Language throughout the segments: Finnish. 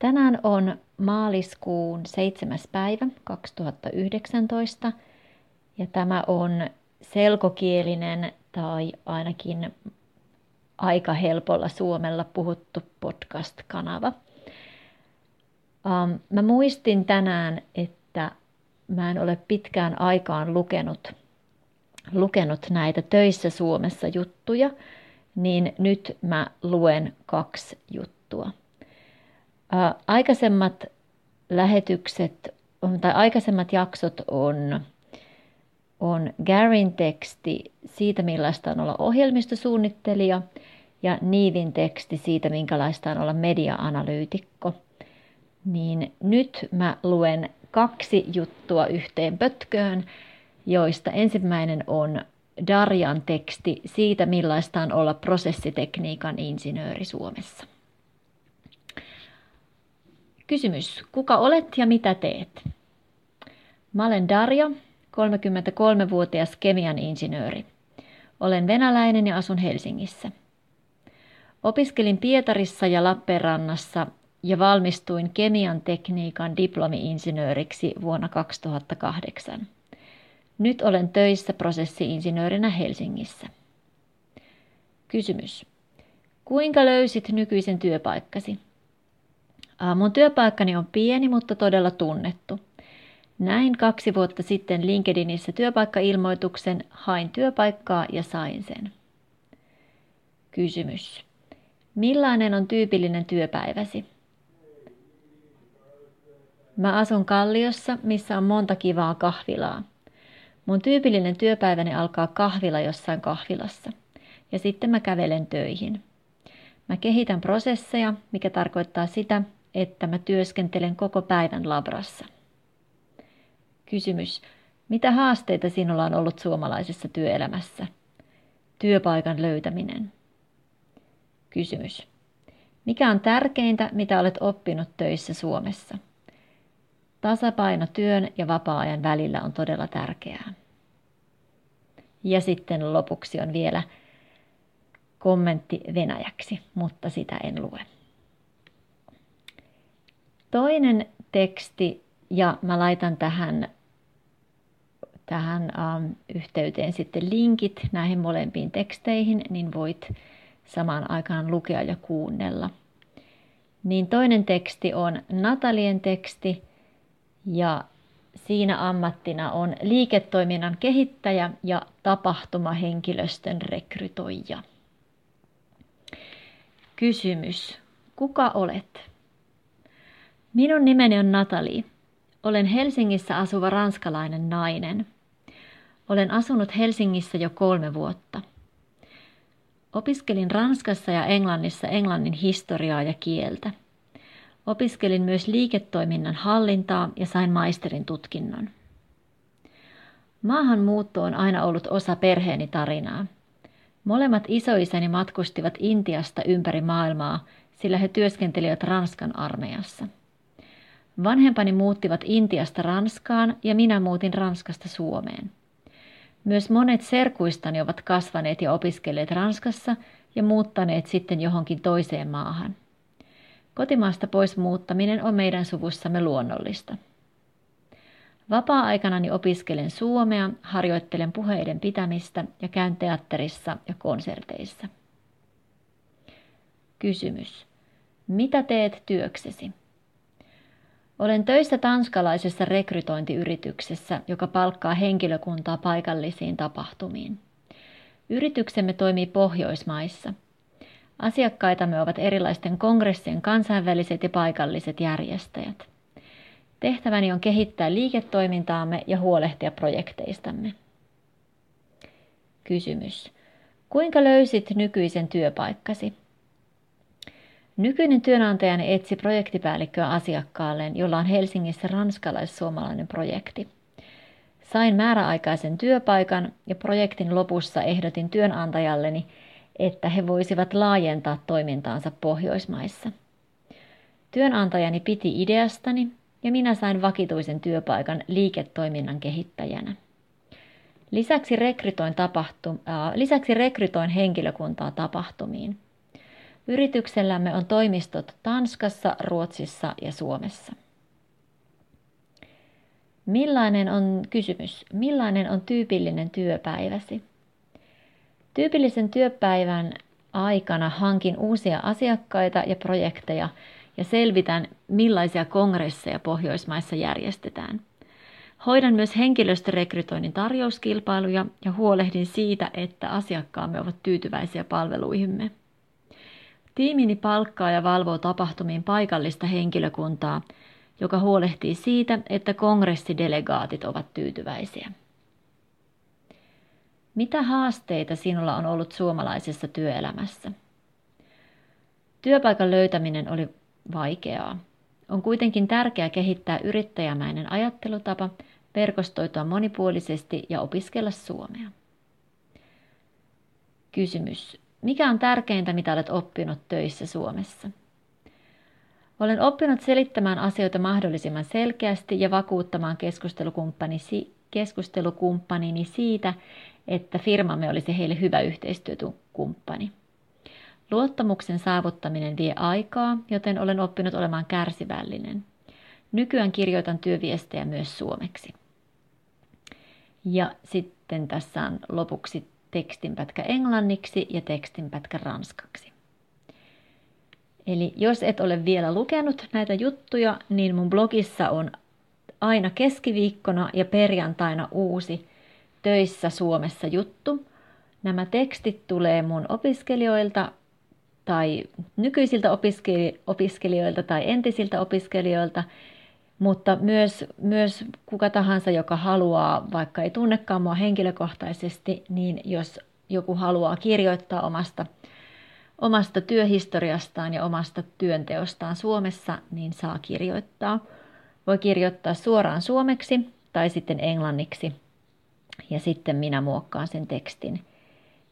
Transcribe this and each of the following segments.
Tänään on maaliskuun 7. päivä 2019 ja tämä on selkokielinen tai ainakin aika helpolla suomella puhuttu podcast-kanava. Um, mä muistin tänään, että mä en ole pitkään aikaan lukenut, lukenut näitä töissä Suomessa juttuja, niin nyt mä luen kaksi juttua. Aikaisemmat lähetykset tai aikaisemmat jaksot on, on Garin teksti siitä, millaista on olla ohjelmistosuunnittelija ja Niivin teksti siitä, minkälaista on olla media-analyytikko. Niin nyt mä luen kaksi juttua yhteen pötköön, joista ensimmäinen on Darjan teksti siitä, millaista on olla prosessitekniikan insinööri Suomessa. Kysymys. Kuka olet ja mitä teet? Mä olen Darja, 33-vuotias kemian insinööri. Olen venäläinen ja asun Helsingissä. Opiskelin Pietarissa ja Lappeenrannassa ja valmistuin kemian tekniikan diplomi-insinööriksi vuonna 2008. Nyt olen töissä prosessiinsinöörinä Helsingissä. Kysymys. Kuinka löysit nykyisen työpaikkasi? Mun työpaikkani on pieni, mutta todella tunnettu. Näin kaksi vuotta sitten LinkedInissä työpaikkailmoituksen, hain työpaikkaa ja sain sen. Kysymys. Millainen on tyypillinen työpäiväsi? Mä asun Kalliossa, missä on monta kivaa kahvilaa. Mun tyypillinen työpäiväni alkaa kahvila jossain kahvilassa. Ja sitten mä kävelen töihin. Mä kehitän prosesseja, mikä tarkoittaa sitä, että mä työskentelen koko päivän labrassa. Kysymys. Mitä haasteita sinulla on ollut suomalaisessa työelämässä? Työpaikan löytäminen. Kysymys. Mikä on tärkeintä, mitä olet oppinut töissä Suomessa? Tasapaino työn ja vapaa-ajan välillä on todella tärkeää. Ja sitten lopuksi on vielä kommentti venäjäksi, mutta sitä en lue. Toinen teksti, ja mä laitan tähän, tähän ähm, yhteyteen sitten linkit näihin molempiin teksteihin, niin voit samaan aikaan lukea ja kuunnella. Niin toinen teksti on Natalien teksti, ja siinä ammattina on liiketoiminnan kehittäjä ja tapahtumahenkilöstön rekrytoija. Kysymys. Kuka olet? Minun nimeni on Natali. Olen Helsingissä asuva ranskalainen nainen. Olen asunut Helsingissä jo kolme vuotta. Opiskelin Ranskassa ja Englannissa englannin historiaa ja kieltä. Opiskelin myös liiketoiminnan hallintaa ja sain maisterin tutkinnon. Maahanmuutto on aina ollut osa perheeni tarinaa. Molemmat isoisäni matkustivat Intiasta ympäri maailmaa, sillä he työskentelivät Ranskan armeijassa. Vanhempani muuttivat Intiasta Ranskaan ja minä muutin Ranskasta Suomeen. Myös monet serkuistani ovat kasvaneet ja opiskelleet Ranskassa ja muuttaneet sitten johonkin toiseen maahan. Kotimaasta pois muuttaminen on meidän suvussamme luonnollista. Vapaa-aikanani opiskelen suomea, harjoittelen puheiden pitämistä ja käyn teatterissa ja konserteissa. Kysymys. Mitä teet työksesi? Olen töissä tanskalaisessa rekrytointiyrityksessä, joka palkkaa henkilökuntaa paikallisiin tapahtumiin. Yrityksemme toimii Pohjoismaissa. Asiakkaitamme ovat erilaisten kongressien kansainväliset ja paikalliset järjestäjät. Tehtäväni on kehittää liiketoimintaamme ja huolehtia projekteistamme. Kysymys. Kuinka löysit nykyisen työpaikkasi? Nykyinen työnantajani etsi projektipäällikköä asiakkaalleen, jolla on Helsingissä ranskalais-suomalainen projekti. Sain määräaikaisen työpaikan ja projektin lopussa ehdotin työnantajalleni, että he voisivat laajentaa toimintaansa Pohjoismaissa. Työnantajani piti ideastani ja minä sain vakituisen työpaikan liiketoiminnan kehittäjänä. Lisäksi rekrytoin, tapahtum- äh, lisäksi rekrytoin henkilökuntaa tapahtumiin. Yrityksellämme on toimistot Tanskassa, Ruotsissa ja Suomessa. Millainen on kysymys? Millainen on tyypillinen työpäiväsi? Tyypillisen työpäivän aikana hankin uusia asiakkaita ja projekteja ja selvitän, millaisia kongresseja Pohjoismaissa järjestetään. Hoidan myös henkilöstörekrytoinnin tarjouskilpailuja ja huolehdin siitä, että asiakkaamme ovat tyytyväisiä palveluihimme. Tiimini palkkaa ja valvoo tapahtumiin paikallista henkilökuntaa, joka huolehtii siitä, että kongressidelegaatit ovat tyytyväisiä. Mitä haasteita sinulla on ollut suomalaisessa työelämässä? Työpaikan löytäminen oli vaikeaa. On kuitenkin tärkeää kehittää yrittäjämäinen ajattelutapa, verkostoitua monipuolisesti ja opiskella suomea. Kysymys. Mikä on tärkeintä, mitä olet oppinut töissä Suomessa? Olen oppinut selittämään asioita mahdollisimman selkeästi ja vakuuttamaan keskustelukumppanisi, keskustelukumppanini siitä, että firmamme olisi heille hyvä yhteistyökumppani. Luottamuksen saavuttaminen vie aikaa, joten olen oppinut olemaan kärsivällinen. Nykyään kirjoitan työviestejä myös suomeksi. Ja sitten tässä on lopuksi tekstinpätkä englanniksi ja tekstinpätkä ranskaksi. Eli jos et ole vielä lukenut näitä juttuja, niin mun blogissa on aina keskiviikkona ja perjantaina uusi töissä Suomessa juttu. Nämä tekstit tulee mun opiskelijoilta tai nykyisiltä opiskelijoilta tai entisiltä opiskelijoilta, mutta myös, myös kuka tahansa, joka haluaa, vaikka ei tunnekaan mua henkilökohtaisesti, niin jos joku haluaa kirjoittaa omasta, omasta työhistoriastaan ja omasta työnteostaan Suomessa, niin saa kirjoittaa. Voi kirjoittaa suoraan suomeksi tai sitten englanniksi ja sitten minä muokkaan sen tekstin,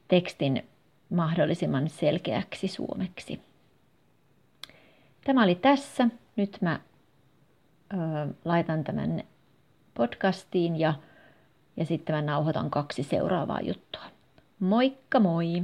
tekstin mahdollisimman selkeäksi suomeksi. Tämä oli tässä. Nyt mä ö, laitan tämän podcastiin ja, ja sitten mä nauhoitan kaksi seuraavaa juttua. Moikka moi!